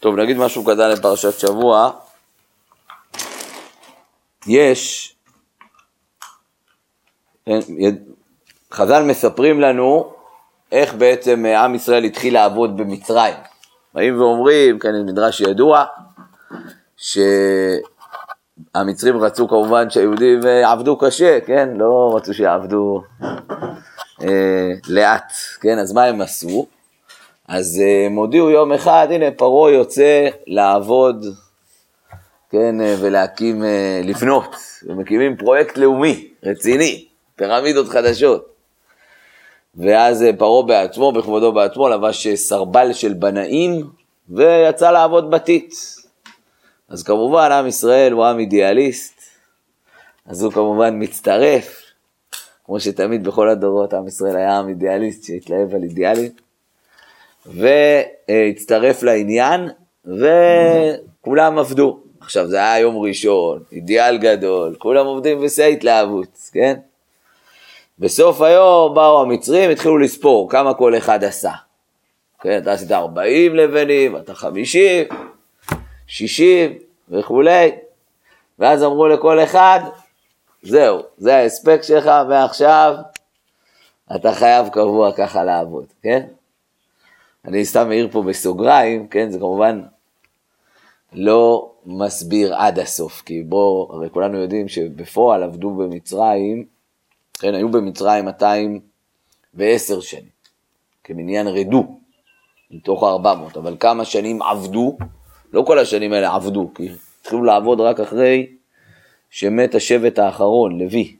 טוב, נגיד משהו קטן לפרשת שבוע. יש, חז"ל מספרים לנו איך בעצם עם ישראל התחיל לעבוד במצרים. באים ואומרים, כאן מדרש ידוע, שהמצרים רצו כמובן שהיהודים יעבדו קשה, כן? לא רצו שיעבדו אה, לאט, כן? אז מה הם עשו? אז אה, הם הודיעו יום אחד, הנה פרעה יוצא לעבוד, כן, אה, ולהקים, אה, לבנות, ומקימים פרויקט לאומי, רציני, פירמידות חדשות. ואז פרעה בעצמו, בכבודו בעצמו, לבש סרבל של בנאים, ויצא לעבוד בתית. אז כמובן, עם ישראל הוא עם אידיאליסט, אז הוא כמובן מצטרף, כמו שתמיד בכל הדורות עם ישראל היה עם אידיאליסט שהתלהב על אידיאלים. והצטרף לעניין, וכולם עבדו. עכשיו, זה היה יום ראשון, אידיאל גדול, כולם עובדים בשיא ההתלהבות, כן? בסוף היום באו המצרים, התחילו לספור כמה כל אחד עשה. כן, אתה עשית 40 לבנים, אתה 50, 60 וכולי, ואז אמרו לכל אחד, זהו, זה ההספק שלך, מעכשיו אתה חייב קבוע ככה לעבוד, כן? אני סתם מעיר פה בסוגריים, כן, זה כמובן לא מסביר עד הסוף, כי בוא, הרי כולנו יודעים שבפועל עבדו במצרים, כן, היו במצרים 210 שנים, כמניין רדו, מתוך 400, אבל כמה שנים עבדו, לא כל השנים האלה עבדו, כי התחילו לעבוד רק אחרי שמת השבט האחרון, לוי,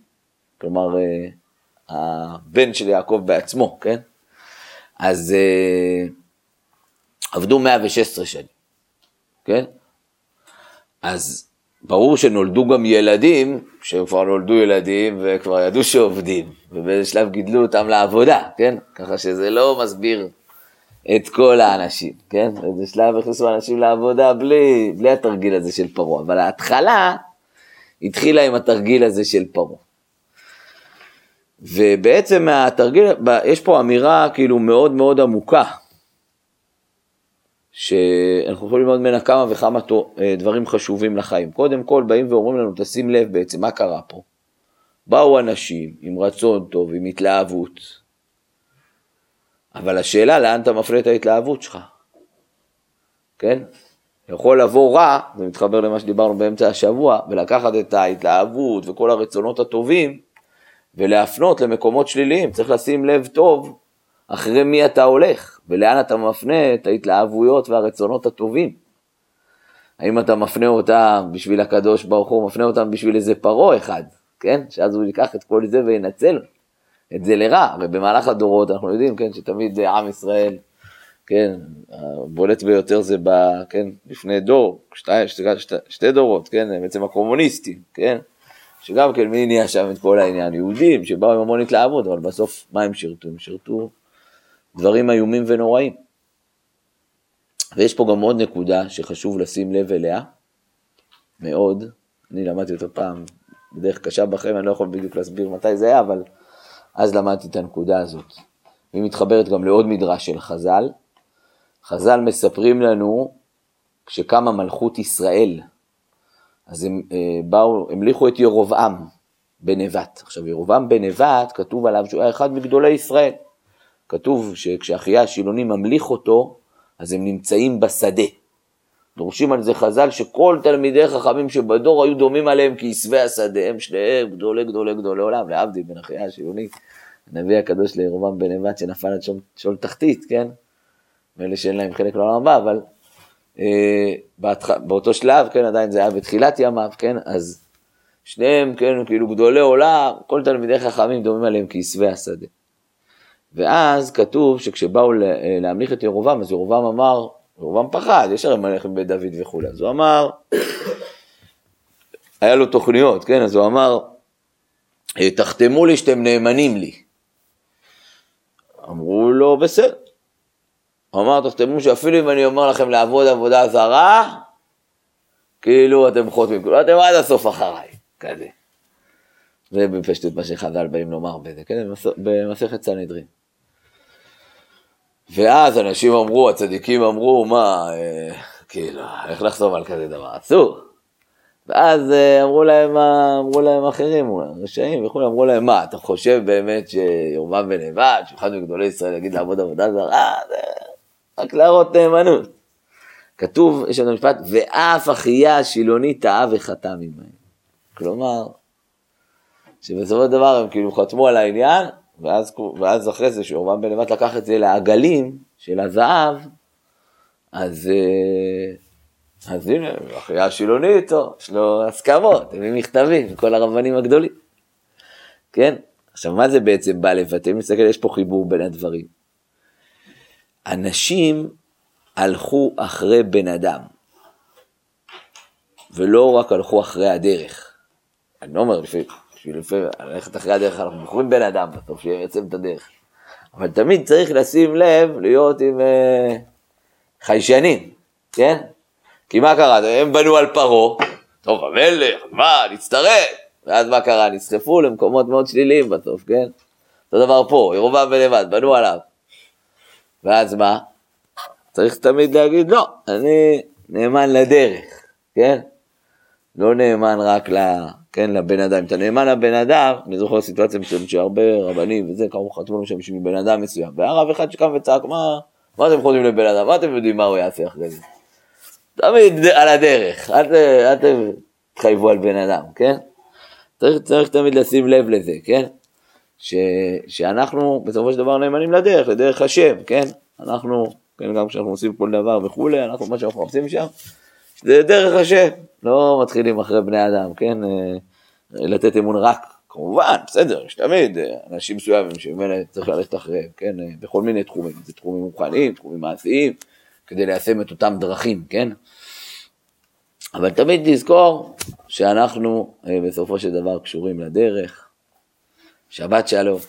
כלומר, אה, הבן של יעקב בעצמו, כן? אז uh, עבדו 116 שנים, כן? אז ברור שנולדו גם ילדים, שהם כבר נולדו ילדים וכבר ידעו שעובדים, ובאיזה שלב גידלו אותם לעבודה, כן? ככה שזה לא מסביר את כל האנשים, כן? באיזה שלב הכניסו אנשים לעבודה בלי, בלי התרגיל הזה של פרעה, אבל ההתחלה התחילה עם התרגיל הזה של פרעה. ובעצם מהתרגיל, יש פה אמירה כאילו מאוד מאוד עמוקה, שאנחנו יכולים ללמוד ממנה כמה וכמה אה, דברים חשובים לחיים. קודם כל באים ואומרים לנו, תשים לב בעצם מה קרה פה. באו אנשים עם רצון טוב, עם התלהבות, אבל השאלה לאן אתה מפנה את ההתלהבות שלך, כן? יכול לבוא רע, זה מתחבר למה שדיברנו באמצע השבוע, ולקחת את ההתלהבות וכל הרצונות הטובים, ולהפנות למקומות שליליים. צריך לשים לב טוב אחרי מי אתה הולך, ולאן אתה מפנה את ההתלהבויות והרצונות הטובים. האם אתה מפנה אותם בשביל הקדוש ברוך הוא, מפנה אותם בשביל איזה פרעה אחד, כן? שאז הוא ייקח את כל זה וינצל את זה לרע. הרי במהלך הדורות אנחנו יודעים, כן, שתמיד עם ישראל, כן, הבולט ביותר זה ב... כן, לפני דור, שתי, שתי, שתי, שתי דורות, כן, בעצם הקומוניסטים, כן? שגם כן מי נהיה שם את כל העניין? יהודים שבאו עם המון התלהבות, אבל בסוף מה הם שירתו? הם שירתו דברים איומים ונוראים. ויש פה גם עוד נקודה שחשוב לשים לב אליה, מאוד, אני למדתי אותה פעם בדרך קשה בחיים, אני לא יכול בדיוק להסביר מתי זה היה, אבל אז למדתי את הנקודה הזאת. היא מתחברת גם לעוד מדרש של חז"ל. חז"ל מספרים לנו כשקמה מלכות ישראל, אז הם אה, באו, המליכו את ירובעם בנבט. עכשיו ירובעם בנבט, כתוב עליו שהוא היה אחד מגדולי ישראל. כתוב שכשאחיה השילוני ממליך אותו, אז הם נמצאים בשדה. דורשים על זה חז"ל שכל תלמידי חכמים שבדור היו דומים עליהם כעשבי השדה, הם שניהם גדולי גדולי גדולי עולם, להבדיל בין אחיה השילוני, הנביא הקדוש לירובעם בנבט שנפל עד שול, שול תחתית, כן? מאלה שאין להם חלק לעולם הבא, אבל אה, באותו שלב, כן, עדיין זה היה בתחילת ימיו, כן, אז שניהם, כן, כאילו גדולי עולם, כל תלמידי חכמים דומים עליהם כעשבי השדה. ואז כתוב שכשבאו אה, להמליך את ירובעם, אז ירובעם אמר, ירובעם פחד, יש הרי מלך בית דוד וכולי, אז הוא אמר, היה לו תוכניות, כן, אז הוא אמר, תחתמו לי שאתם נאמנים לי. אמרו לו, בסדר. הוא אמר, תחתמו שאפילו אם אני אומר לכם לעבוד עבודה זרה, כאילו אתם חותמים, כאילו אתם עד הסוף אחריי, כזה. זה בפשטות מה שחז"ל באים לומר בזה, כן, במסכת סנהדרין. ואז אנשים אמרו, הצדיקים אמרו, מה, אה, כאילו, איך לחסום על כזה דבר? אסור. ואז אה, אמרו להם, אמרו להם אחרים, רשעים וכולי, אמרו להם, מה, אתה חושב באמת שירובעם בן נבט, שאחד מגדולי ישראל יגיד לעבוד עבודה זרה, זה רק להראות נאמנות. כתוב, יש לנו משפט, ואף אחיה השילוני טעה וחטא ממהם. כלומר, שבסופו של דבר הם כאילו חתמו על העניין, ואז, ואז אחרי זה שירובעם בן נבט לקח את זה לעגלים של הזהב, אז... אה, אז הנה, אחרי השילוני איתו, יש לו הסכמות, הם מכתבים, כל הרבנים הגדולים. כן? עכשיו, מה זה בעצם בא לבטא? אם נסתכל, יש פה חיבור בין הדברים. אנשים הלכו אחרי בן אדם, ולא רק הלכו אחרי הדרך. אני לא אומר, בשביל לפעמים, ללכת אחרי הדרך, אנחנו בוחרים בן אדם בסוף, שיעצם את הדרך. אבל תמיד צריך לשים לב, להיות עם uh, חיישנים, כן? כי מה קרה? הם בנו על פרעה, טוב המלך, מה, נצטרף, ואז מה קרה? נסחפו למקומות מאוד שליליים בסוף, כן? אותו דבר פה, ירובעם ולבד, בנו עליו. ואז מה? צריך תמיד להגיד, לא, אני נאמן לדרך, כן? לא נאמן רק ל... כן, לבן אדם. אתה נאמן לבן אדם, אני זוכר סיטואציה מסוימת שהרבה רבנים וזה, קראו חתמו לנו שם בשביל בן אדם מסוים, והיה אחד שקם וצעק, מה, מה אתם חושבים לבן אדם? מה אתם יודעים מה הוא יעשה אחרי זה? תמיד על הדרך, אל תתחייבו על בן אדם, כן? צריך, צריך תמיד לשים לב לזה, כן? ש, שאנחנו בסופו של דבר נאמנים לדרך, לדרך השם, כן? אנחנו, כן, גם כשאנחנו עושים כל דבר וכולי, אנחנו, מה שאנחנו מחפשים שם, זה דרך השם, לא מתחילים אחרי בני אדם, כן? אה, לתת אמון רק, כמובן, בסדר, יש תמיד אה, אנשים מסוימים שממילא צריך ללכת אחריהם, כן? אה, בכל מיני תחומים, זה תחומים מוכנים, תחומים מעשיים, כדי ליישם את אותם דרכים, כן? אבל תמיד תזכור שאנחנו בסופו של דבר קשורים לדרך. שבת שלום.